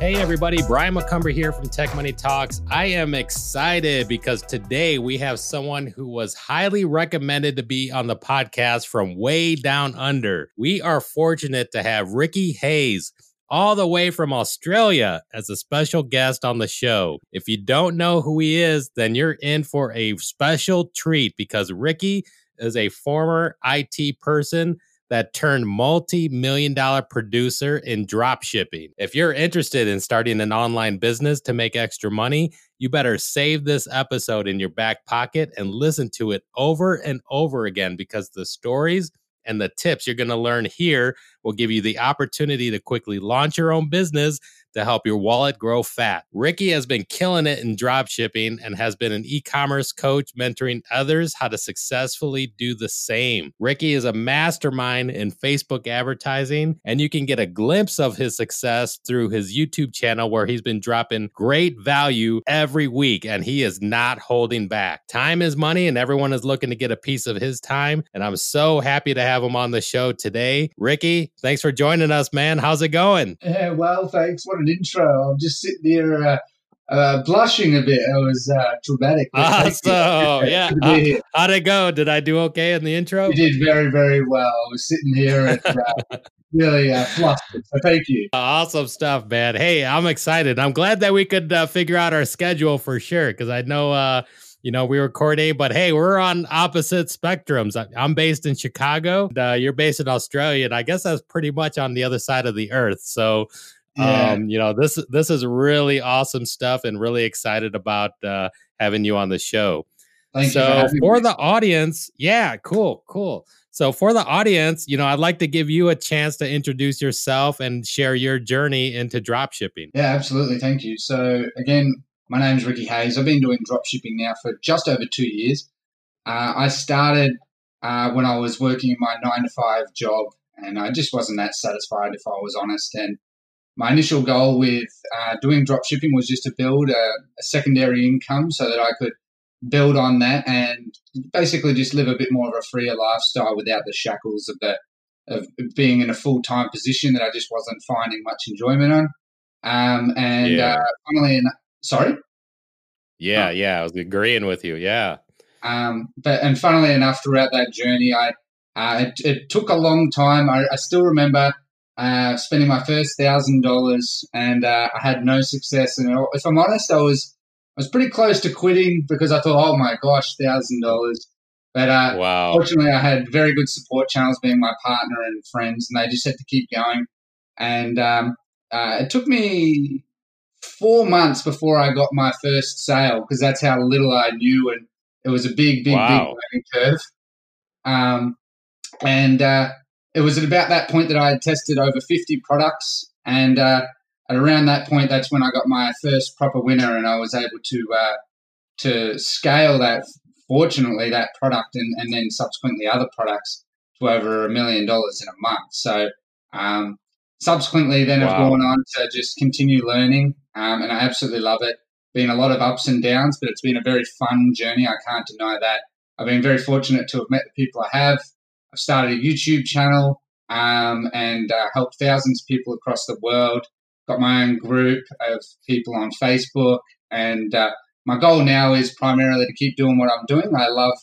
Hey, everybody, Brian McCumber here from Tech Money Talks. I am excited because today we have someone who was highly recommended to be on the podcast from way down under. We are fortunate to have Ricky Hayes all the way from Australia as a special guest on the show. If you don't know who he is, then you're in for a special treat because Ricky is a former IT person that turned multi-million dollar producer in drop shipping. If you're interested in starting an online business to make extra money, you better save this episode in your back pocket and listen to it over and over again because the stories and the tips you're going to learn here will give you the opportunity to quickly launch your own business to help your wallet grow fat. Ricky has been killing it in drop shipping and has been an e commerce coach, mentoring others how to successfully do the same. Ricky is a mastermind in Facebook advertising, and you can get a glimpse of his success through his YouTube channel where he's been dropping great value every week, and he is not holding back. Time is money, and everyone is looking to get a piece of his time. And I'm so happy to have him on the show today. Ricky, thanks for joining us, man. How's it going? Yeah, well, thanks. What an intro. I'm just sitting here uh, uh, blushing a bit. It was uh, dramatic. Awesome. yeah. How, how'd it go? Did I do okay in the intro? You did very, very well. I was sitting here and uh, really uh, flustered. So thank you. Awesome stuff, man. Hey, I'm excited. I'm glad that we could uh, figure out our schedule for sure because I know. Uh, you know, we were coordinating, but hey, we're on opposite spectrums. I'm based in Chicago, and, uh, you're based in Australia, and I guess that's pretty much on the other side of the earth. So, yeah. Um, you know, this this is really awesome stuff, and really excited about uh, having you on the show. Thank so for, for the audience, yeah, cool, cool. So for the audience, you know, I'd like to give you a chance to introduce yourself and share your journey into drop shipping. Yeah, absolutely. Thank you. So again, my name is Ricky Hayes. I've been doing drop shipping now for just over two years. Uh, I started uh, when I was working in my nine to five job, and I just wasn't that satisfied, if I was honest. And my initial goal with uh, doing drop shipping was just to build a, a, secondary income so that I could build on that and basically just live a bit more of a freer lifestyle without the shackles of the of being in a full time position that I just wasn't finding much enjoyment on. Um, and yeah. uh, funnily sorry. Yeah, oh. yeah, I was agreeing with you. Yeah. Um, but and funnily enough, throughout that journey, I uh, it, it, took a long time. I, I still remember uh, spending my first thousand dollars, and uh, I had no success. And if I'm honest, I was I was pretty close to quitting because I thought, oh my gosh, thousand dollars. But uh, wow. fortunately, I had very good support channels, being my partner and friends, and they just had to keep going. And um, uh, it took me four months before I got my first sale because that's how little I knew, and it was a big, big, wow. big learning curve. Um, and uh, it was at about that point that I had tested over 50 products. And uh, at around that point, that's when I got my first proper winner, and I was able to uh, to scale that. Fortunately, that product and, and then subsequently other products to over a million dollars in a month. So um, subsequently, then wow. I've gone on to just continue learning, um, and I absolutely love it. Been a lot of ups and downs, but it's been a very fun journey. I can't deny that. I've been very fortunate to have met the people I have. I've started a YouTube channel um, and uh, helped thousands of people across the world. Got my own group of people on Facebook, and uh, my goal now is primarily to keep doing what I'm doing. I love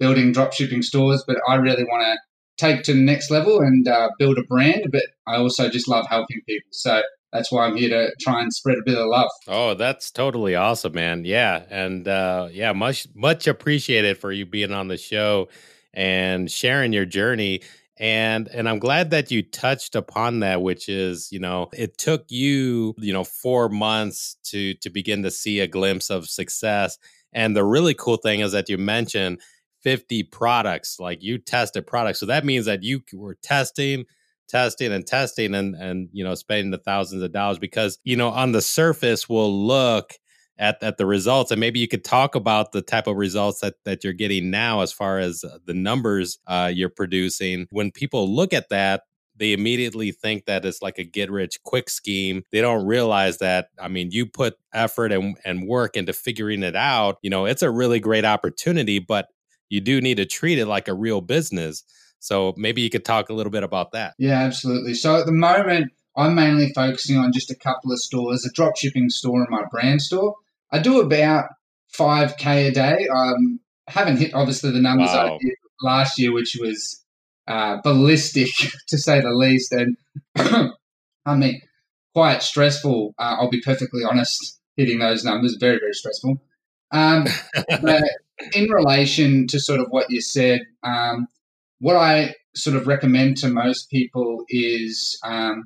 building dropshipping stores, but I really want to take to the next level and uh, build a brand. But I also just love helping people. So that's why I'm here to try and spread a bit of love. Oh, that's totally awesome, man. Yeah, and uh, yeah, much much appreciated for you being on the show and sharing your journey and and i'm glad that you touched upon that which is you know it took you you know 4 months to to begin to see a glimpse of success and the really cool thing is that you mentioned 50 products like you tested products so that means that you were testing testing and testing and and you know spending the thousands of dollars because you know on the surface we'll look at, at the results and maybe you could talk about the type of results that, that you're getting now as far as uh, the numbers uh, you're producing. When people look at that they immediately think that it's like a get rich quick scheme. They don't realize that i mean you put effort and, and work into figuring it out you know it's a really great opportunity but you do need to treat it like a real business so maybe you could talk a little bit about that yeah absolutely so at the moment I'm mainly focusing on just a couple of stores, a drop shipping store and my brand store. I do about 5K a day. Um, haven't hit obviously the numbers wow. I did last year, which was uh, ballistic to say the least. And I mean, quite stressful. Uh, I'll be perfectly honest, hitting those numbers, very, very stressful. Um, but in relation to sort of what you said, um, what I sort of recommend to most people is um,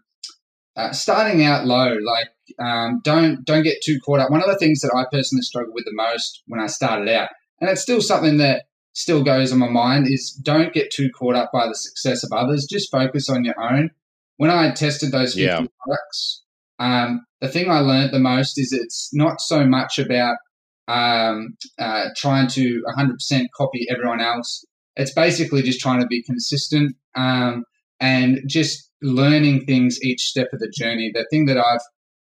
uh, starting out low. Like, um, don't don't get too caught up. One of the things that I personally struggled with the most when I started out, and it's still something that still goes on my mind, is don't get too caught up by the success of others. Just focus on your own. When I tested those 50 yeah. products, um, the thing I learned the most is it's not so much about um, uh, trying to 100% copy everyone else. It's basically just trying to be consistent um, and just learning things each step of the journey. The thing that I've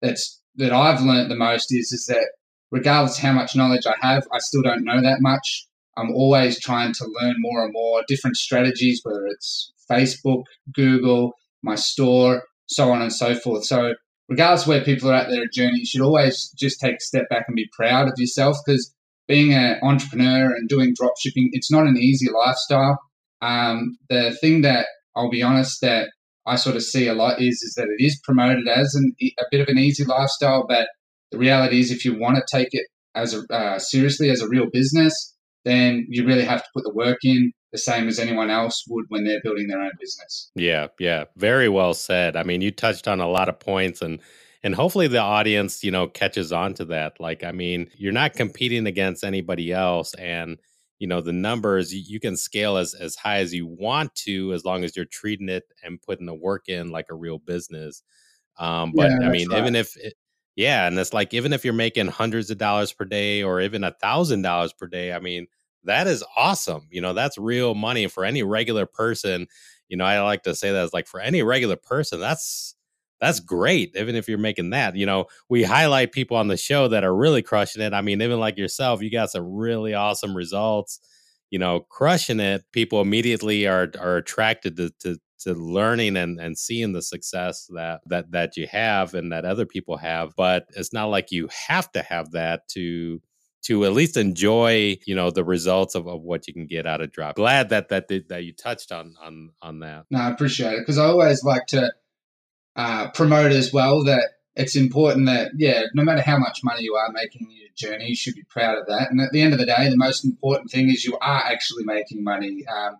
that's that I've learned the most is is that regardless how much knowledge I have, I still don't know that much. I'm always trying to learn more and more different strategies, whether it's Facebook, Google, my store, so on and so forth. So regardless where people are at their journey, you should always just take a step back and be proud of yourself because being an entrepreneur and doing drop shipping, it's not an easy lifestyle. Um, the thing that I'll be honest that I sort of see a lot is is that it is promoted as an, a bit of an easy lifestyle, but the reality is if you want to take it as a, uh, seriously as a real business, then you really have to put the work in the same as anyone else would when they're building their own business. Yeah, yeah, very well said. I mean, you touched on a lot of points and and hopefully the audience, you know, catches on to that. Like I mean, you're not competing against anybody else and you know the numbers you, can scale as as high as you want to as long as you're treating it and putting the work in like a real business. Um but yeah, I mean, right. even if it, yeah, and it's like even if you're making hundreds of dollars per day or even a thousand dollars per day, I mean, that is awesome. You know, that's real money for any regular person. You know, I like to say that as like for any regular person, that's that's great. Even if you're making that, you know, we highlight people on the show that are really crushing it. I mean, even like yourself, you got some really awesome results. You know, crushing it. People immediately are are attracted to to, to learning and and seeing the success that that that you have and that other people have. But it's not like you have to have that to to at least enjoy you know the results of, of what you can get out of drop glad that that that you touched on on on that no i appreciate it because i always like to uh, promote as well that it's important that yeah no matter how much money you are making in your journey you should be proud of that and at the end of the day the most important thing is you are actually making money um,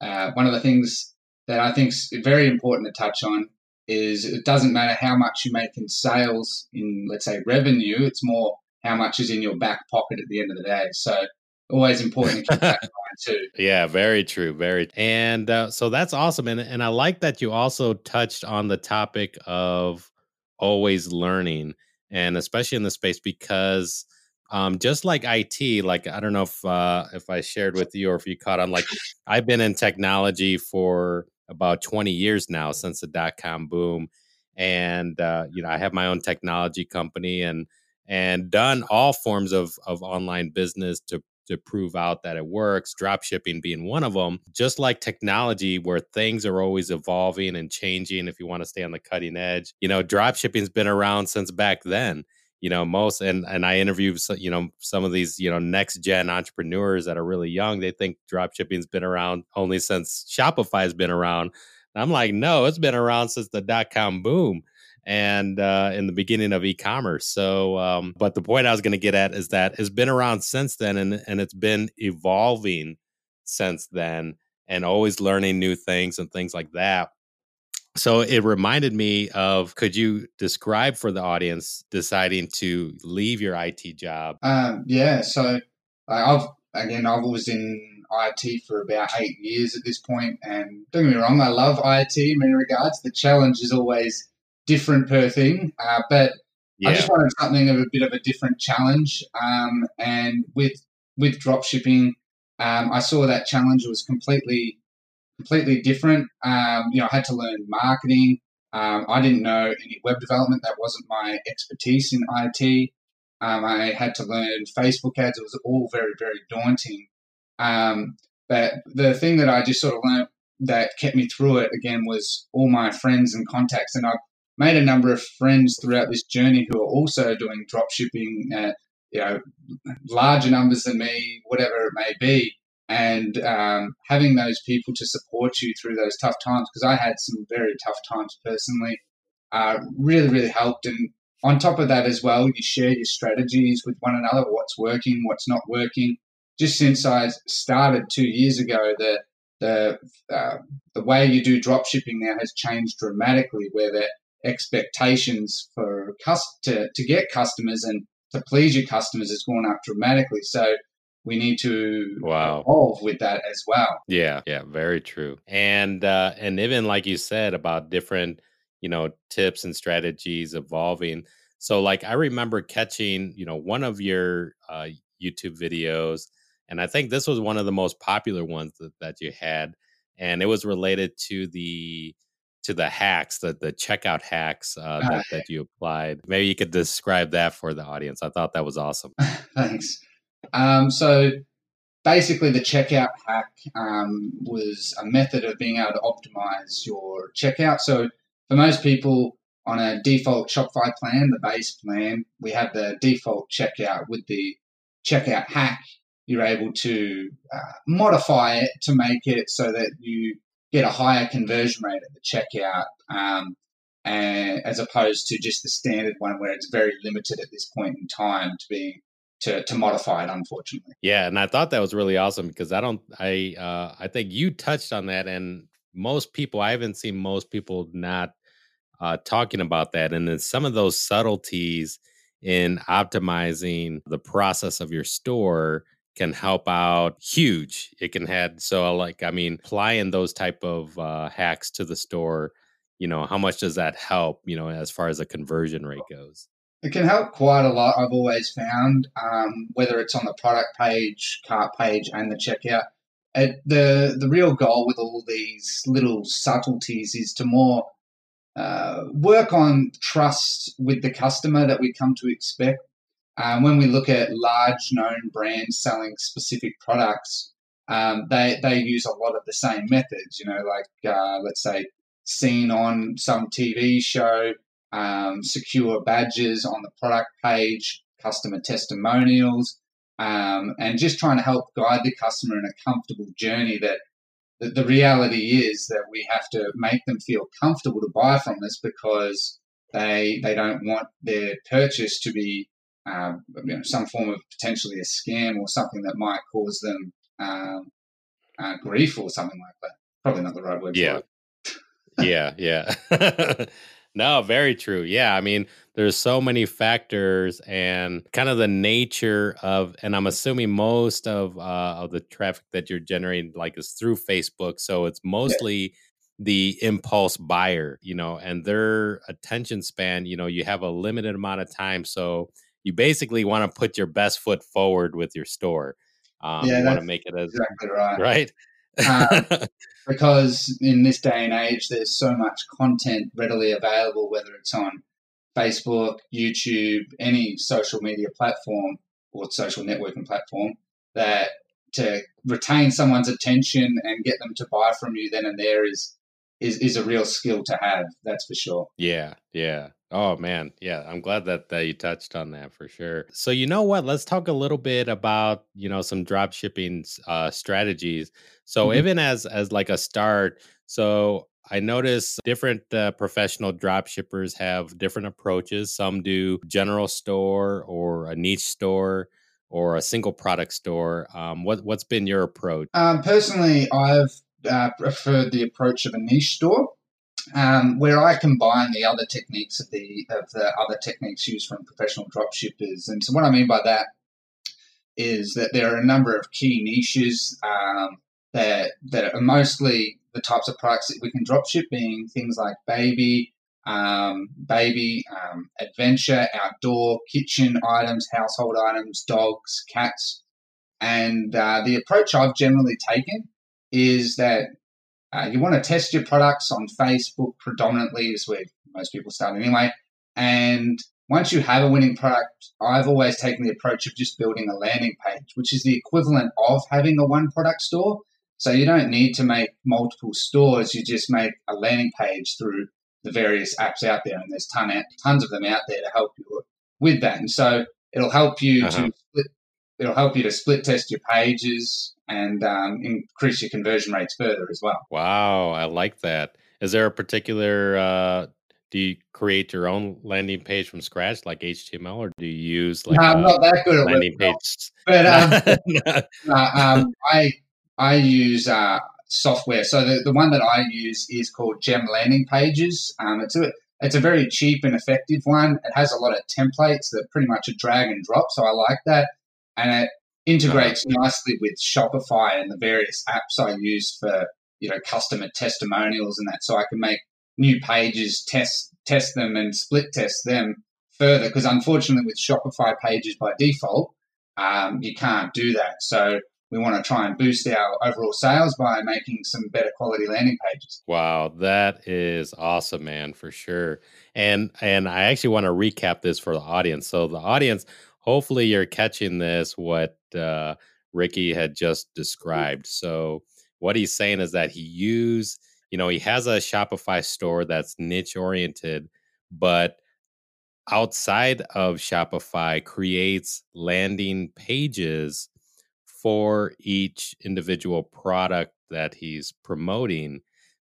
uh, one of the things that i think is very important to touch on is it doesn't matter how much you make in sales in let's say revenue it's more how much is in your back pocket at the end of the day. So always important to keep that in mind too. Yeah, very true. Very, and uh, so that's awesome. And and I like that you also touched on the topic of always learning, and especially in the space because. Um, just like IT, like I don't know if uh, if I shared with you or if you caught on. Like I've been in technology for about 20 years now since the dot com boom, and uh, you know I have my own technology company, and and done all forms of, of online business to to prove out that it works, drop shipping being one of them. Just like technology, where things are always evolving and changing if you want to stay on the cutting edge. You know, drop shipping's been around since back then. You know, most and and I interview you know some of these you know next gen entrepreneurs that are really young. They think drop shipping's been around only since Shopify's been around. I'm like, no, it's been around since the dot com boom and uh, in the beginning of e-commerce. So, um, but the point I was going to get at is that it's been around since then, and and it's been evolving since then, and always learning new things and things like that. So it reminded me of could you describe for the audience deciding to leave your IT job? Um, yeah, so I've again I've was in IT for about eight years at this point, and don't get me wrong, I love IT in many regards. The challenge is always different per thing, uh, but yeah. I just wanted something of a bit of a different challenge. Um, and with with drop shipping, um, I saw that challenge was completely completely different. Um, you know, I had to learn marketing. Um, I didn't know any web development. That wasn't my expertise in IT. Um, I had to learn Facebook ads. It was all very, very daunting. Um, but the thing that I just sort of learned that kept me through it again was all my friends and contacts. And I made a number of friends throughout this journey who are also doing drop shipping, uh, you know, larger numbers than me, whatever it may be. And um, having those people to support you through those tough times, because I had some very tough times personally, uh, really, really helped. And on top of that, as well, you share your strategies with one another what's working, what's not working. Just since I started two years ago, the the uh, the way you do drop shipping now has changed dramatically, where the expectations for cus- to, to get customers and to please your customers has gone up dramatically. So we need to wow. evolve with that as well. Yeah, yeah, very true. And uh, and even like you said about different, you know, tips and strategies evolving. So like I remember catching, you know, one of your uh, YouTube videos, and I think this was one of the most popular ones that, that you had, and it was related to the to the hacks, the the checkout hacks uh, that, that you applied. Maybe you could describe that for the audience. I thought that was awesome. Thanks. Um, so basically, the checkout hack um, was a method of being able to optimize your checkout. So for most people on a default Shopify plan, the base plan, we have the default checkout with the checkout hack. You're able to uh, modify it to make it so that you get a higher conversion rate at the checkout, um, and, as opposed to just the standard one where it's very limited at this point in time to being to, to modify it unfortunately. Yeah and i thought that was really awesome because i don't i uh i think you touched on that and most people i haven't seen most people not uh talking about that. And then some of those subtleties in optimizing the process of your store can help out huge. It can have so like i mean applying those type of uh, hacks to the store you know how much does that help you know as far as a conversion rate goes? it can help quite a lot i've always found um, whether it's on the product page cart page and the checkout. It, the the real goal with all these little subtleties is to more uh, work on trust with the customer that we come to expect um, when we look at large known brands selling specific products, um, they they use a lot of the same methods. You know, like uh, let's say seen on some TV show, um, secure badges on the product page, customer testimonials, um, and just trying to help guide the customer in a comfortable journey. That the, the reality is that we have to make them feel comfortable to buy from us because they they don't want their purchase to be um, you know, some form of potentially a scam or something that might cause them um, uh, grief or something like that. Probably not the right word. Yeah. yeah. Yeah. no, very true. Yeah. I mean, there's so many factors and kind of the nature of, and I'm assuming most of, uh, of the traffic that you're generating like is through Facebook. So it's mostly, yeah the impulse buyer, you know, and their attention span, you know, you have a limited amount of time. So you basically want to put your best foot forward with your store. Um, yeah, you want to make it as exactly right. Right. um, because in this day and age, there's so much content readily available, whether it's on Facebook, YouTube, any social media platform or social networking platform, that to retain someone's attention and get them to buy from you then and there is is is a real skill to have. That's for sure. Yeah, yeah. Oh man, yeah. I'm glad that that you touched on that for sure. So you know what? Let's talk a little bit about you know some drop shipping uh, strategies. So mm-hmm. even as as like a start, so I notice different uh, professional drop shippers have different approaches. Some do general store or a niche store or a single product store. Um, what what's been your approach? Um, personally, I've uh, preferred the approach of a niche store, um, where I combine the other techniques of the of the other techniques used from professional dropshippers. And so, what I mean by that is that there are a number of key niches um, that that are mostly the types of products that we can dropship, being things like baby, um, baby, um, adventure, outdoor, kitchen items, household items, dogs, cats. And uh, the approach I've generally taken is that uh, you want to test your products on Facebook predominantly, is where most people start anyway. And once you have a winning product, I've always taken the approach of just building a landing page, which is the equivalent of having a one product store. So you don't need to make multiple stores, you just make a landing page through the various apps out there, and there's ton tons of them out there to help you with that. And so it'll help you uh-huh. to split, it'll help you to split test your pages and um, increase your conversion rates further as well. Wow, I like that. Is there a particular uh, do you create your own landing page from scratch like html or do you use like no, i'm not that good at landing page but um, uh, um, i i use uh, software. So the, the one that i use is called gem landing pages. Um, it's a it's a very cheap and effective one. It has a lot of templates that pretty much a drag and drop so i like that and it integrates nicely with shopify and the various apps i use for you know customer testimonials and that so i can make new pages, test test them and split test them further. Because unfortunately, with Shopify pages by default, um, you can't do that. So we want to try and boost our overall sales by making some better quality landing pages. Wow, that is awesome, man, for sure. And and I actually want to recap this for the audience. So the audience, hopefully you're catching this what uh, Ricky had just described. So what he's saying is that he used you know, he has a Shopify store that's niche oriented, but outside of Shopify creates landing pages for each individual product that he's promoting.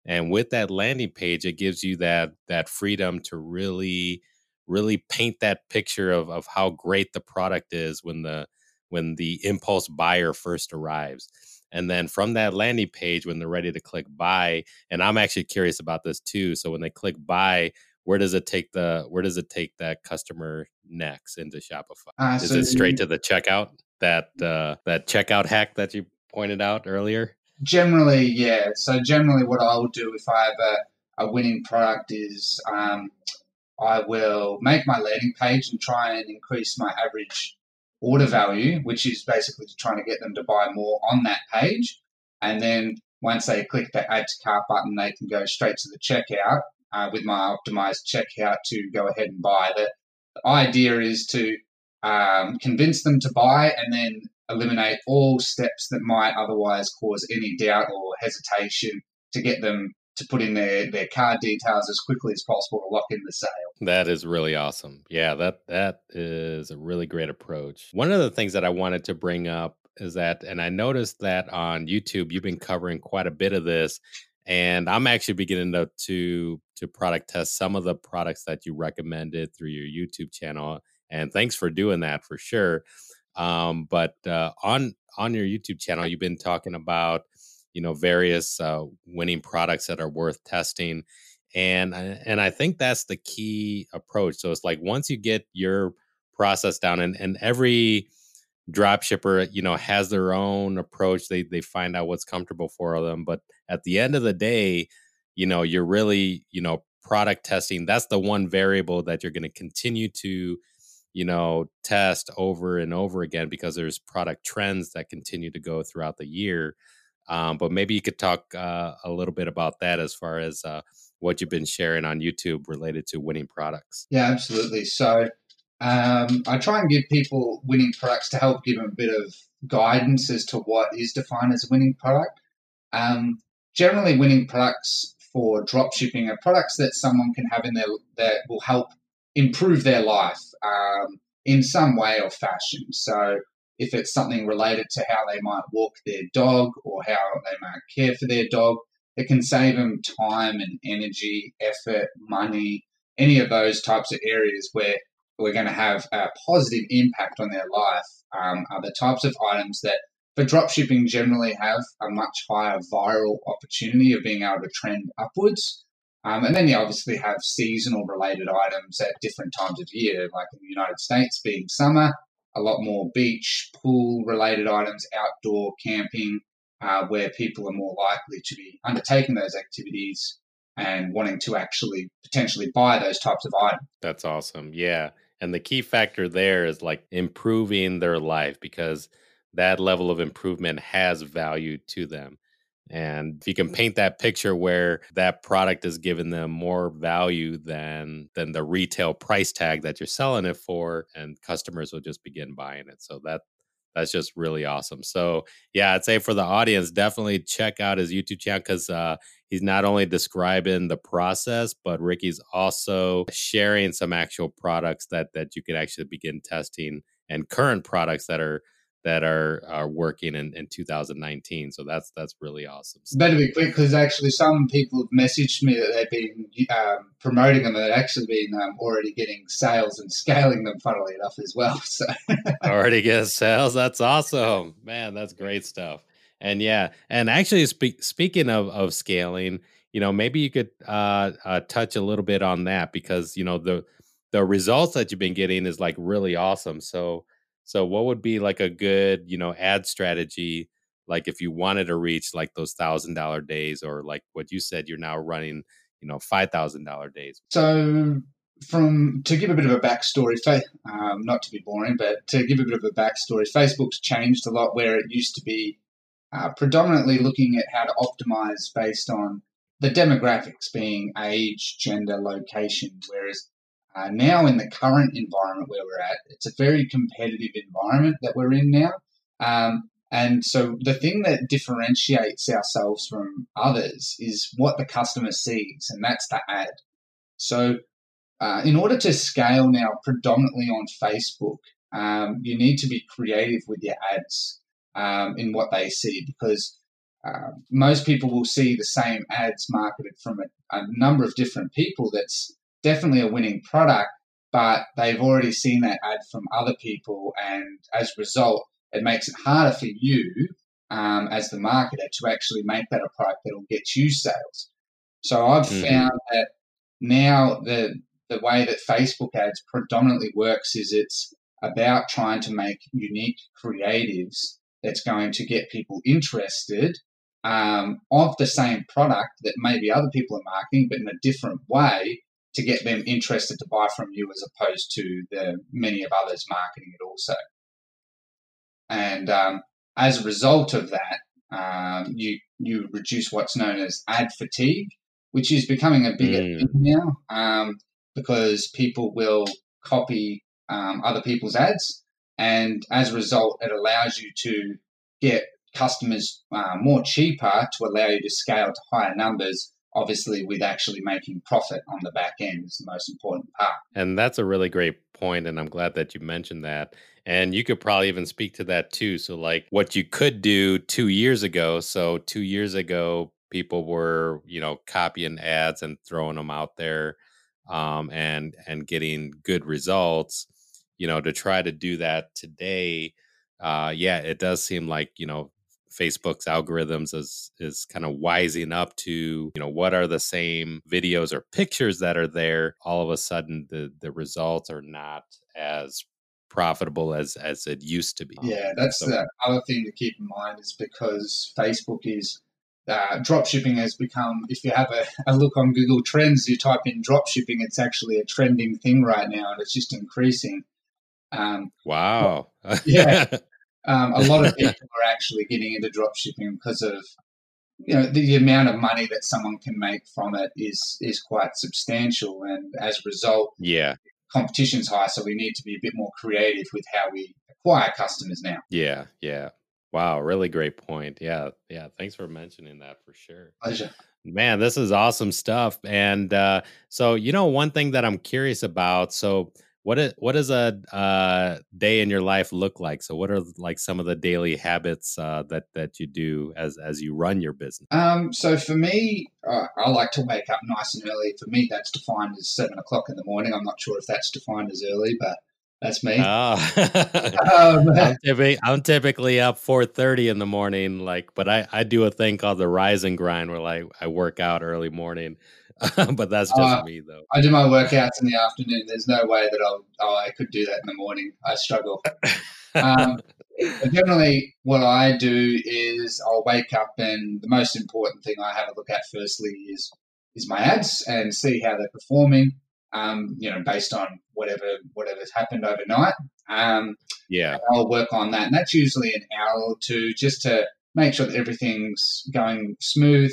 And with that landing page, it gives you that that freedom to really, really paint that picture of, of how great the product is when the when the impulse buyer first arrives. And then from that landing page, when they're ready to click buy, and I'm actually curious about this too. So when they click buy, where does it take the where does it take that customer next into Shopify? Uh, Is so it straight to the checkout? That uh, that checkout hack that you pointed out earlier? Generally, yeah. So generally, what I will do if I have a, a winning product is um, I will make my landing page and try and increase my average order value, which is basically trying to get them to buy more on that page. And then once they click the add to cart button, they can go straight to the checkout uh, with my optimized checkout to go ahead and buy. The, the idea is to um, convince them to buy and then eliminate all steps that might otherwise cause any doubt or hesitation to get them to put in their, their card details as quickly as possible to lock in the sale. That is really awesome. Yeah, that that is a really great approach. One of the things that I wanted to bring up is that, and I noticed that on YouTube, you've been covering quite a bit of this, and I'm actually beginning to to, to product test some of the products that you recommended through your YouTube channel. And thanks for doing that for sure. Um, but uh, on on your YouTube channel, you've been talking about you know various uh, winning products that are worth testing and and i think that's the key approach so it's like once you get your process down and and every drop shipper you know has their own approach they they find out what's comfortable for them but at the end of the day you know you're really you know product testing that's the one variable that you're going to continue to you know test over and over again because there's product trends that continue to go throughout the year um, but maybe you could talk uh, a little bit about that as far as uh, what you've been sharing on YouTube related to winning products. Yeah, absolutely. So um, I try and give people winning products to help give them a bit of guidance as to what is defined as a winning product. Um, generally, winning products for drop shipping are products that someone can have in their that will help improve their life um, in some way or fashion. So if it's something related to how they might walk their dog or how they might care for their dog, it can save them time and energy, effort, money, any of those types of areas where we're going to have a positive impact on their life um, are the types of items that for dropshipping generally have a much higher viral opportunity of being able to trend upwards. Um, and then you obviously have seasonal related items at different times of year, like in the United States being summer, a lot more beach, pool related items, outdoor camping, uh, where people are more likely to be undertaking those activities and wanting to actually potentially buy those types of items. That's awesome. Yeah. And the key factor there is like improving their life because that level of improvement has value to them. And if you can paint that picture where that product is giving them more value than than the retail price tag that you're selling it for, and customers will just begin buying it. So that that's just really awesome. So yeah, I'd say for the audience, definitely check out his YouTube channel because uh, he's not only describing the process, but Ricky's also sharing some actual products that that you could actually begin testing and current products that are that are are working in, in 2019. So that's that's really awesome. Better be quick because actually some people have messaged me that they've been um, promoting them and they've actually been um, already getting sales and scaling them. Funnily enough, as well. So already get sales. That's awesome, man. That's great stuff. And yeah, and actually, spe- speaking of of scaling, you know, maybe you could uh, uh, touch a little bit on that because you know the the results that you've been getting is like really awesome. So so what would be like a good, you know, ad strategy like if you wanted to reach like those thousand dollar days or like what you said you're now running, you know, five thousand dollar days? So from to give a bit of a backstory, um, not to be boring, but to give a bit of a backstory, Facebook's changed a lot. Where it used to be uh, predominantly looking at how to optimize based on the demographics being age, gender, location, whereas uh, now, in the current environment where we're at, it's a very competitive environment that we're in now. Um, and so, the thing that differentiates ourselves from others is what the customer sees, and that's the ad. So, uh, in order to scale now predominantly on Facebook, um, you need to be creative with your ads um, in what they see because uh, most people will see the same ads marketed from a, a number of different people that's definitely a winning product, but they've already seen that ad from other people, and as a result, it makes it harder for you um, as the marketer to actually make that a product that will get you sales. So I've mm-hmm. found that now the the way that Facebook ads predominantly works is it's about trying to make unique creatives that's going to get people interested um, of the same product that maybe other people are marketing, but in a different way to get them interested to buy from you as opposed to the many of others marketing it also. And um, as a result of that, um, you you reduce what's known as ad fatigue, which is becoming a bigger mm. thing now um, because people will copy um, other people's ads, and as a result, it allows you to get customers uh, more cheaper to allow you to scale to higher numbers obviously with actually making profit on the back end is the most important part. And that's a really great point and I'm glad that you mentioned that. And you could probably even speak to that too. So like what you could do 2 years ago. So 2 years ago people were, you know, copying ads and throwing them out there um, and and getting good results, you know, to try to do that today uh, yeah, it does seem like you know Facebook's algorithms is is kind of wising up to you know what are the same videos or pictures that are there. All of a sudden, the the results are not as profitable as as it used to be. Yeah, that's so, the other thing to keep in mind is because Facebook is uh, drop shipping has become if you have a, a, look on google trends you type in drop shipping it's actually a trending thing right now and it's just increasing um, wow yeah um, a lot of people are actually getting into drop shipping because of you know the amount of money that someone can make from it is is quite substantial, and as a result, yeah, competition's high. So we need to be a bit more creative with how we acquire customers now. Yeah, yeah. Wow, really great point. Yeah, yeah. Thanks for mentioning that for sure. Pleasure. Man, this is awesome stuff. And uh, so, you know, one thing that I'm curious about. So, what is what does a uh, day in your life look like? So, what are like some of the daily habits uh, that that you do as as you run your business? Um, so for me, uh, I like to wake up nice and early. For me, that's defined as seven o'clock in the morning. I'm not sure if that's defined as early, but that's me. Oh. um, I'm, typically, I'm, typically, up 4.30 in the morning, like, but I, I do a thing called the rise and grind where like I work out early morning. but that's just uh, me, though. I do my workouts in the afternoon. There's no way that I'll, oh, I could do that in the morning. I struggle. um, generally, what I do is I'll wake up, and the most important thing I have a look at firstly is is my ads and see how they're performing. Um, you know, based on whatever whatever's happened overnight. Um, yeah, I'll work on that, and that's usually an hour or two just to make sure that everything's going smooth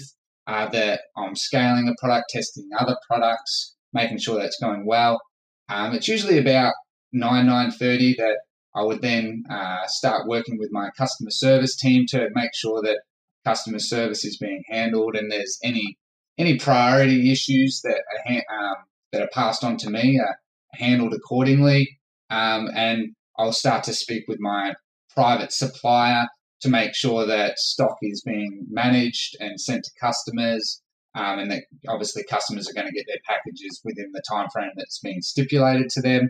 uh, that I'm scaling the product, testing other products, making sure that's going well. Um, it's usually about nine nine thirty that I would then uh, start working with my customer service team to make sure that customer service is being handled and there's any any priority issues that are, um, that are passed on to me are handled accordingly. Um, and I'll start to speak with my private supplier to make sure that stock is being managed and sent to customers. Um, and that obviously customers are going to get their packages within the time frame that's been stipulated to them.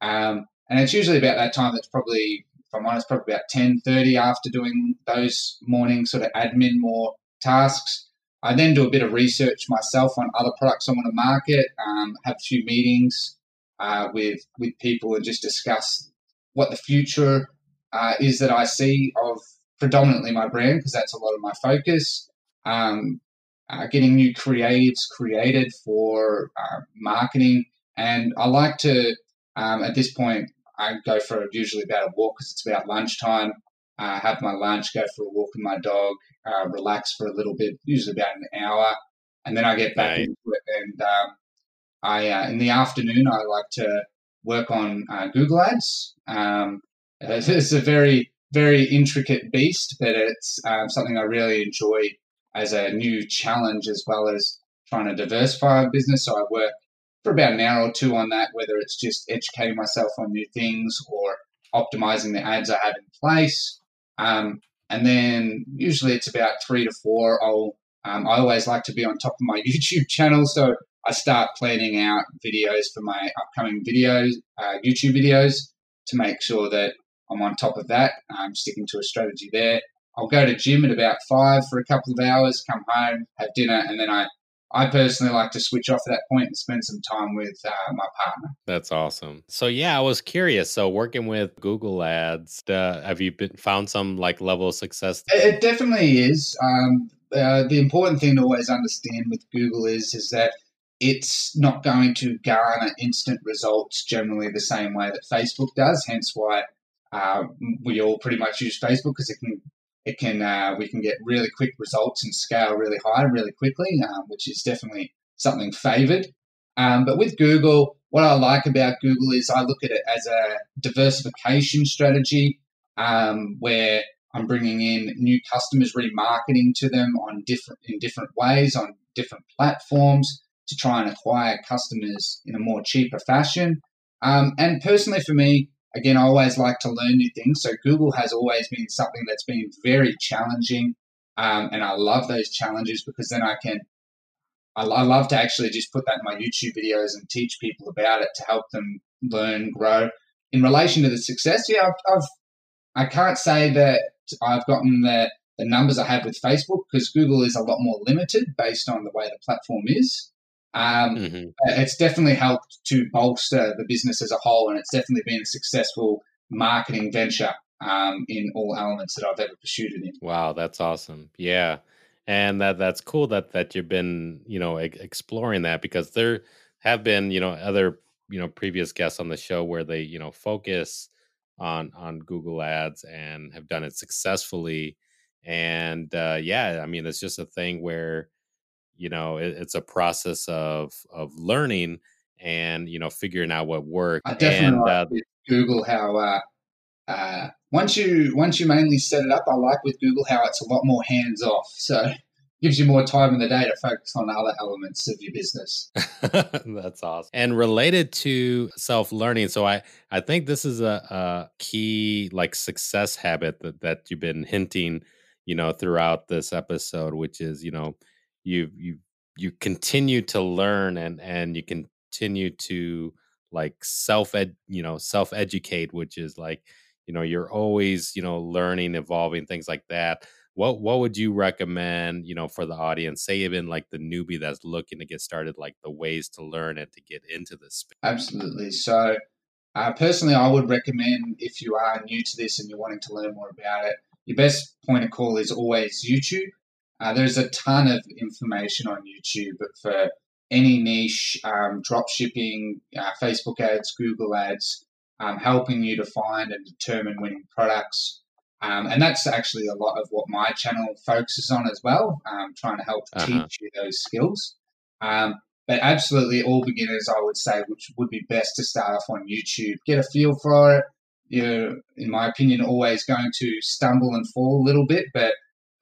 Um, and it's usually about that time that's probably, if I'm honest, probably about 10.30 after doing those morning sort of admin more tasks. I then do a bit of research myself on other products I want to market, um, have a few meetings uh, with, with people and just discuss what the future uh, is that I see of predominantly my brand, because that's a lot of my focus. Um, uh, getting new creatives created for uh, marketing. And I like to, um, at this point, I go for usually about a walk because it's about lunchtime. Uh, have my lunch, go for a walk with my dog, uh, relax for a little bit, usually about an hour, and then I get back right. into it. And um, I, uh, in the afternoon, I like to work on uh, Google Ads. Um, it's a very, very intricate beast, but it's um, something I really enjoy as a new challenge as well as trying to diversify a business. So I work for about an hour or two on that, whether it's just educating myself on new things or optimizing the ads I have in place. Um, and then usually it's about three to four. I'll um, I always like to be on top of my YouTube channel, so I start planning out videos for my upcoming videos, uh, YouTube videos, to make sure that I'm on top of that. I'm sticking to a strategy there. I'll go to gym at about five for a couple of hours, come home, have dinner, and then I I personally like to switch off at that point and spend some time with uh, my partner. That's awesome. So yeah, I was curious. So working with Google Ads, uh, have you been found some like level of success? It, definitely is. Um, uh, the important thing to always understand with Google is is that it's not going to garner instant results generally the same way that Facebook does. Hence why uh, we all pretty much use Facebook because it can it can uh, we can get really quick results and scale really high really quickly, um, which is definitely something favored. Um, but with Google, what I like about Google is I look at it as a diversification strategy um, where I'm bringing in new customers, remarketing to them on different in different ways on different platforms to try and acquire customers in a more cheaper fashion. Um, and personally, for me, again, I always like to learn new things. So Google has always been something that's been very challenging. Um, and I love those challenges because then I can, I, I, love to actually just put that in my YouTube videos and teach people about it to help them learn, grow. In relation to the success, yeah, I've, I've I can't say that I've gotten the, the numbers I have with Facebook because Google is a lot more limited based on the way the platform is. Um, mm-hmm. It's definitely helped to bolster the business as a whole, and it's definitely been a successful marketing venture um, in all elements that I've ever pursued it in. Wow, that's awesome! Yeah, and that that's cool that that you've been you know exploring that because there have been you know other you know previous guests on the show where they you know focus on on Google Ads and have done it successfully, and uh, yeah, I mean it's just a thing where you know it, it's a process of of learning and you know figuring out what works. I definitely and, like uh, Google how uh, uh, once you once you mainly set it up, I like with Google how it's a lot more hands off. So gives you more time in the day to focus on other elements of your business. That's awesome. And related to self learning, so I I think this is a, a key like success habit that that you've been hinting, you know, throughout this episode, which is you know you you you continue to learn and and you continue to like self ed you know self educate which is like you know you're always you know learning evolving things like that. What what would you recommend you know for the audience say even like the newbie that's looking to get started like the ways to learn and to get into this space absolutely. So uh, personally i would recommend if you are new to this and you're wanting to learn more about it your best point of call is always youtube uh, there's a ton of information on YouTube for any niche, um, drop shipping, uh, Facebook ads, Google ads, um, helping you to find and determine winning products. Um, and that's actually a lot of what my channel focuses on as well, um, trying to help uh-huh. teach you those skills. Um, but absolutely, all beginners, I would say, which would be best to start off on YouTube, get a feel for it. you're, in my opinion, always going to stumble and fall a little bit. But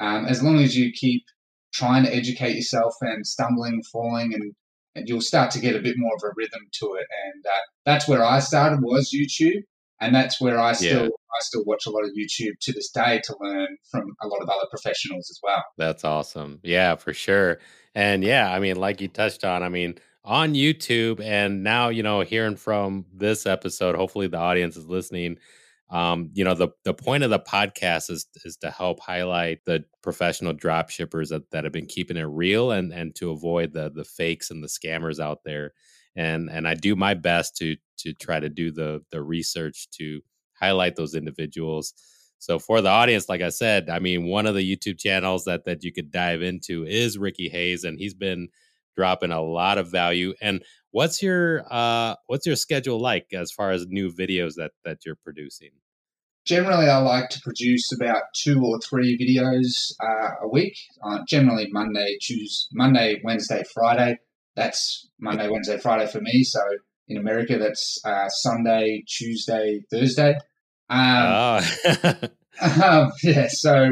um, as long as you keep trying to educate yourself and stumbling, falling, and, and you'll start to get a bit more of a rhythm to it. And uh, that's where I started was YouTube, and that's where I still yeah. I still watch a lot of YouTube to this day to learn from a lot of other professionals as well. That's awesome. Yeah, for sure. And yeah, I mean, like you touched on, I mean, on YouTube, and now you know, hearing from this episode, hopefully the audience is listening um, you know the the point of the podcast is is to help highlight the professional drop shippers that, that have been keeping it real and and to avoid the the fakes and the scammers out there. And and I do my best to to try to do the the research to highlight those individuals. So for the audience like I said I mean one of the YouTube channels that that you could dive into is Ricky Hayes and he's been dropping a lot of value. And What's your uh what's your schedule like as far as new videos that that you're producing? Generally, I like to produce about two or three videos uh, a week. Uh, generally, Monday, Tuesday, Monday, Wednesday, Friday. That's Monday, Wednesday, Friday for me. So in America, that's uh, Sunday, Tuesday, Thursday. Um, oh. um, yeah, so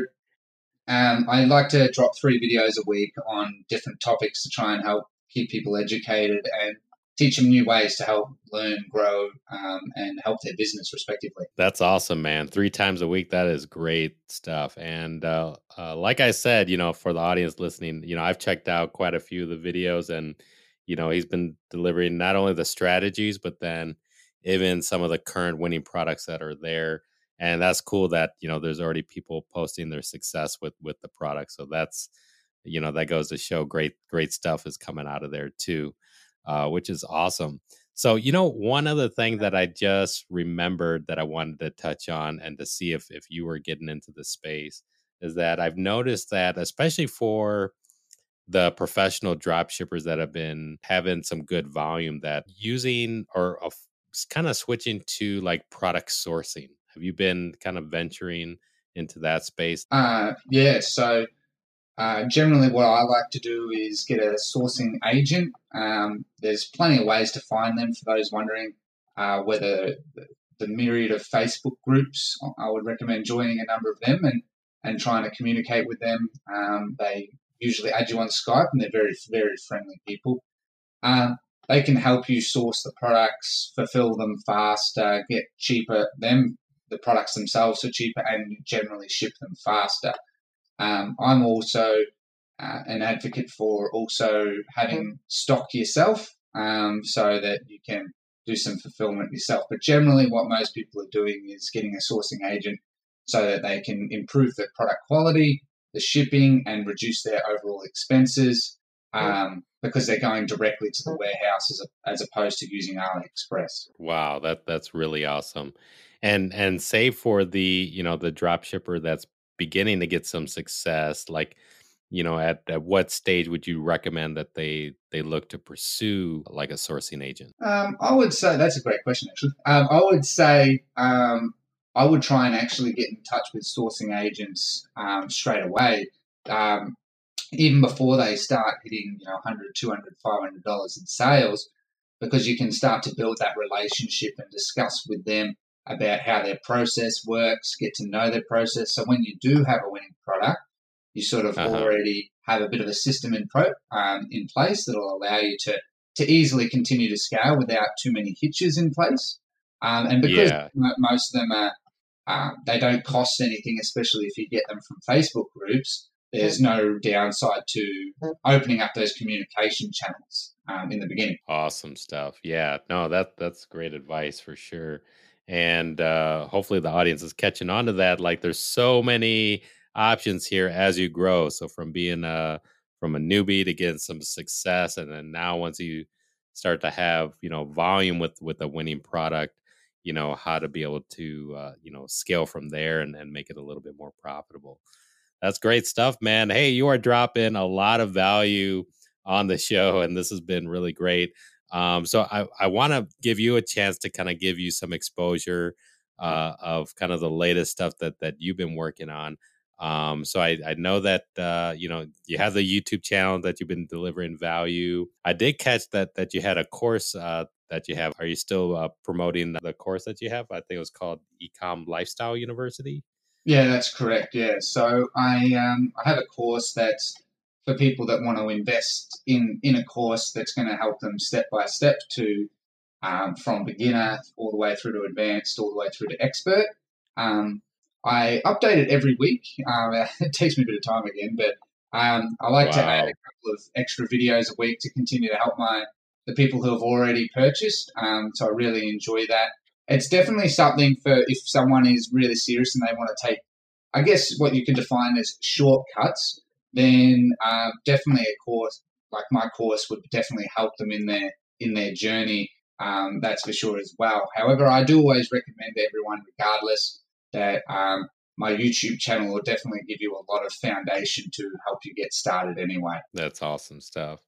um, I like to drop three videos a week on different topics to try and help keep people educated and teach them new ways to help learn, grow, um, and help their business respectively. That's awesome, man. Three times a week. That is great stuff. And uh, uh, like I said, you know, for the audience listening, you know, I've checked out quite a few of the videos and, you know, he's been delivering not only the strategies, but then even some of the current winning products that are there. And that's cool that, you know, there's already people posting their success with with the product. So that's, you know, that goes to show great, great stuff is coming out of there too uh, which is awesome. So, you know, one other thing that I just remembered that I wanted to touch on and to see if if you were getting into the space is that I've noticed that especially for the professional drop shippers that have been having some good volume that using or uh, kind of switching to like product sourcing. Have you been kind of venturing into that space? Uh yeah, so uh, generally, what I like to do is get a sourcing agent. Um, there's plenty of ways to find them for those wondering uh, whether the myriad of Facebook groups, I would recommend joining a number of them and, and trying to communicate with them. Um, they usually add you on Skype and they're very, very friendly people. Um, they can help you source the products, fulfill them faster, get cheaper, them, the products themselves are cheaper, and generally ship them faster. Um, I'm also uh, an advocate for also having stock yourself um, so that you can do some fulfillment yourself. But generally, what most people are doing is getting a sourcing agent so that they can improve the product quality, the shipping, and reduce their overall expenses um, because they're going directly to the warehouse as, a, as opposed to using AliExpress. Wow, that that's really awesome. And and say for the you know the drop shipper that's beginning to get some success like you know at, at what stage would you recommend that they they look to pursue like a sourcing agent? Um, i would say that's a great question actually. Um, i would say um, i would try and actually get in touch with sourcing agents um, straight away um, even before they start hitting you know 100 200 500 dollars in sales because you can start to build that relationship and discuss with them about how their process works, get to know their process. So when you do have a winning product, you sort of uh-huh. already have a bit of a system in pro um, in place that will allow you to to easily continue to scale without too many hitches in place. Um, and because yeah. most of them are, uh, they don't cost anything, especially if you get them from Facebook groups. There's no downside to opening up those communication channels um, in the beginning. Awesome stuff. Yeah, no, that that's great advice for sure and uh, hopefully the audience is catching on to that like there's so many options here as you grow so from being a from a newbie to getting some success and then now once you start to have you know volume with with a winning product you know how to be able to uh, you know scale from there and, and make it a little bit more profitable. That's great stuff man. Hey you are dropping a lot of value on the show and this has been really great um, so I, I want to give you a chance to kind of give you some exposure uh, of kind of the latest stuff that that you've been working on. Um, so I, I know that uh, you know you have the YouTube channel that you've been delivering value. I did catch that that you had a course uh, that you have. Are you still uh, promoting the course that you have? I think it was called Ecom Lifestyle University. Yeah, that's correct. Yeah, so I um, I have a course that's for people that want to invest in in a course that's going to help them step by step to um, from beginner all the way through to advanced, all the way through to expert. Um, I update it every week. Um, it takes me a bit of time again, but um, I like wow. to add a couple of extra videos a week to continue to help my the people who have already purchased. Um, so I really enjoy that. It's definitely something for if someone is really serious and they want to take, I guess, what you can define as shortcuts. Then uh, definitely a course like my course would definitely help them in their in their journey. Um, that's for sure as well. However, I do always recommend everyone, regardless, that um, my YouTube channel will definitely give you a lot of foundation to help you get started anyway. That's awesome stuff.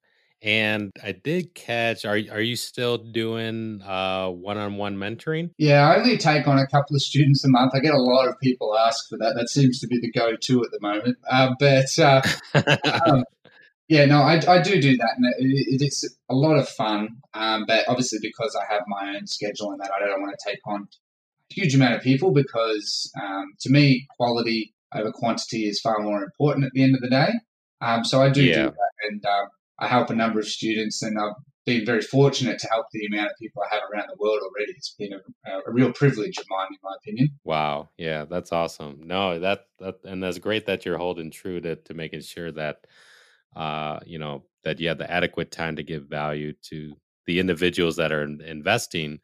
And I did catch. Are are you still doing uh, one-on-one mentoring? Yeah, I only take on a couple of students a month. I get a lot of people ask for that. That seems to be the go-to at the moment. Uh, but uh, um, yeah, no, I, I do do that, and it, it's a lot of fun. Um, but obviously, because I have my own schedule and that, I don't want to take on a huge amount of people because um, to me, quality over quantity is far more important at the end of the day. Um, so I do yeah. do that, and um, I help a number of students, and I've been very fortunate to help the amount of people I have around the world already. It's been a, a real privilege of mine, in my opinion. Wow, yeah, that's awesome. No, that that and that's great that you're holding true to to making sure that uh, you know that you have the adequate time to give value to the individuals that are investing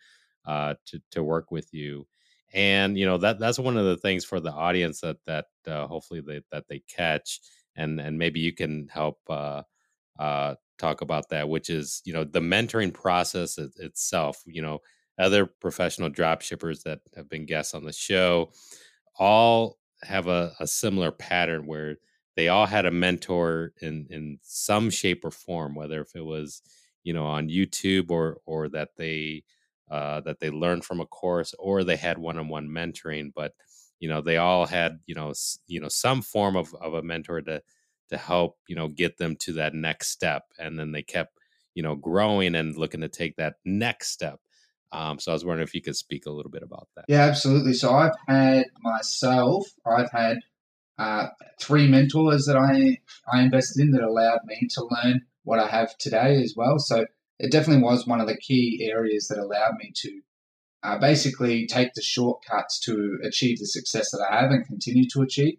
uh, to to work with you and you know that that's one of the things for the audience that that uh, hopefully they, that they catch and and maybe you can help uh, uh, talk about that, which is you know the mentoring process it, itself. You know, other professional drop shippers that have been guests on the show all have a, a similar pattern where they all had a mentor in in some shape or form, whether if it was you know on YouTube or or that they uh, that they learned from a course or they had one-on-one mentoring, but you know they all had you know you know some form of, of a mentor to to help you know get them to that next step and then they kept you know growing and looking to take that next step um, so i was wondering if you could speak a little bit about that. Yeah absolutely so i've had myself i've had uh, three mentors that i i invested in that allowed me to learn what i have today as well so it definitely was one of the key areas that allowed me to uh, basically take the shortcuts to achieve the success that i have and continue to achieve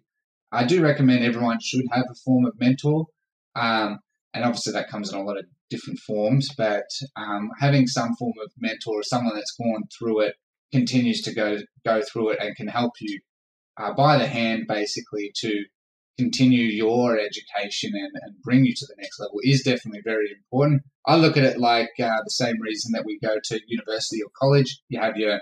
I do recommend everyone should have a form of mentor. Um, and obviously that comes in a lot of different forms, but um, having some form of mentor or someone that's gone through it continues to go go through it and can help you uh, by the hand basically to continue your education and, and bring you to the next level is definitely very important. I look at it like uh, the same reason that we go to university or college. You have your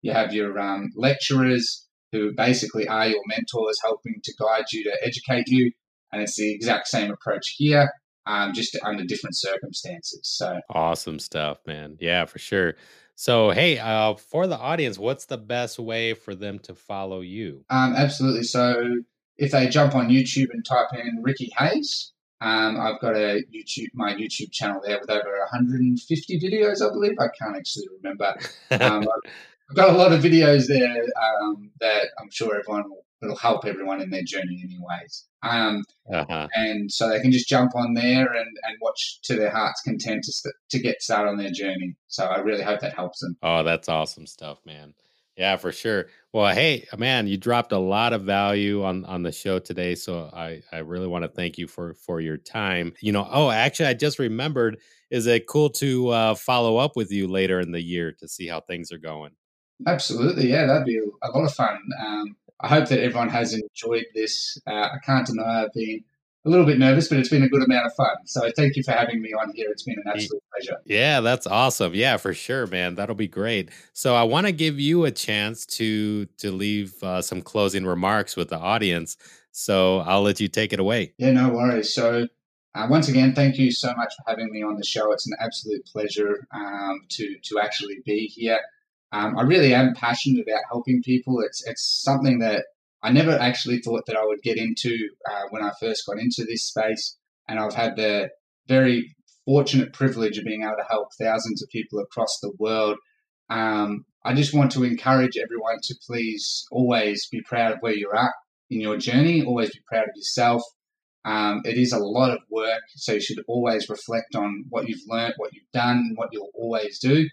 you have your um, lecturers, who basically are your mentors helping to guide you to educate you. And it's the exact same approach here, um, just under different circumstances. So awesome stuff, man. Yeah, for sure. So, hey, uh, for the audience, what's the best way for them to follow you? Um, absolutely. So, if they jump on YouTube and type in Ricky Hayes, um, I've got a YouTube, my YouTube channel there with over 150 videos, I believe. I can't actually remember. Um, I've got a lot of videos there um, that I'm sure everyone will it'll help everyone in their journey anyways. Um, uh-huh. And so they can just jump on there and, and watch to their heart's content to, st- to get started on their journey. So I really hope that helps them. Oh, that's awesome stuff, man. Yeah, for sure. Well, hey, man, you dropped a lot of value on on the show today, so I I really want to thank you for for your time. You know, oh, actually, I just remembered. Is it cool to uh, follow up with you later in the year to see how things are going? Absolutely, yeah, that'd be a lot of fun. Um, I hope that everyone has enjoyed this. Uh, I can't deny I've been a little bit nervous, but it's been a good amount of fun. So thank you for having me on here. It's been an absolute pleasure. Yeah, that's awesome. Yeah, for sure, man. That'll be great. So I want to give you a chance to to leave uh, some closing remarks with the audience. So I'll let you take it away. Yeah, no worries. So uh, once again, thank you so much for having me on the show. It's an absolute pleasure um, to to actually be here. Um, I really am passionate about helping people. It's it's something that I never actually thought that I would get into uh, when I first got into this space, and I've had the very fortunate privilege of being able to help thousands of people across the world. Um, I just want to encourage everyone to please always be proud of where you're at in your journey, always be proud of yourself. Um, it is a lot of work, so you should always reflect on what you've learned, what you've done, and what you'll always do.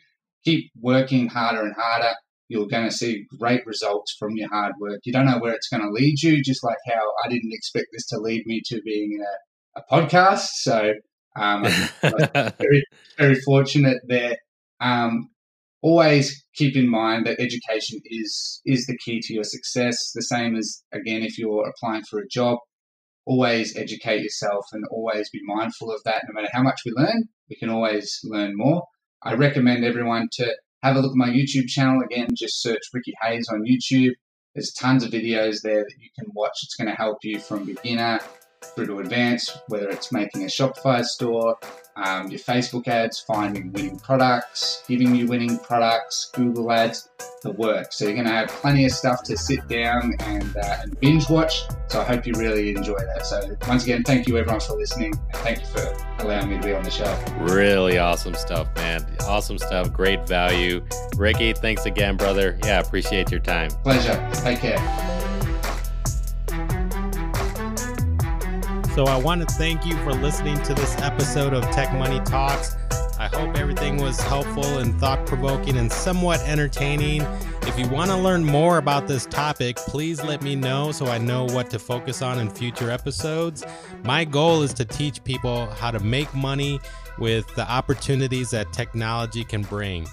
Keep working harder and harder. You're going to see great results from your hard work. You don't know where it's going to lead you, just like how I didn't expect this to lead me to being a, a podcast. So um, I'm very, very fortunate there. Um, always keep in mind that education is is the key to your success. The same as again, if you're applying for a job, always educate yourself and always be mindful of that. No matter how much we learn, we can always learn more. I recommend everyone to have a look at my YouTube channel. Again, just search Ricky Hayes on YouTube. There's tons of videos there that you can watch. It's going to help you from beginner through to advanced, whether it's making a Shopify store, um, your Facebook ads, finding winning products, giving you winning products, Google ads, the work. So you're going to have plenty of stuff to sit down and, uh, and binge watch. So I hope you really enjoy that. So once again, thank you everyone for listening. And thank you for allowing me to be on the show. Really awesome stuff, man. Awesome stuff. Great value. Ricky, thanks again, brother. Yeah, appreciate your time. Pleasure. Take care. So I want to thank you for listening to this episode of Tech Money Talks. I hope everything was helpful and thought provoking and somewhat entertaining. If you want to learn more about this topic, please let me know so I know what to focus on in future episodes. My goal is to teach people how to make money with the opportunities that technology can bring.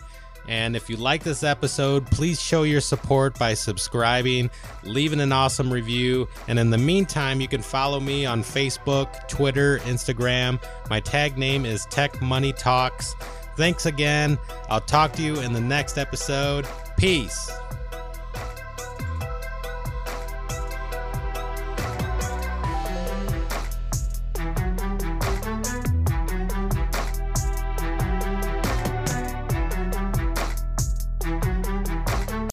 And if you like this episode, please show your support by subscribing, leaving an awesome review. And in the meantime, you can follow me on Facebook, Twitter, Instagram. My tag name is Tech Money Talks. Thanks again. I'll talk to you in the next episode. Peace.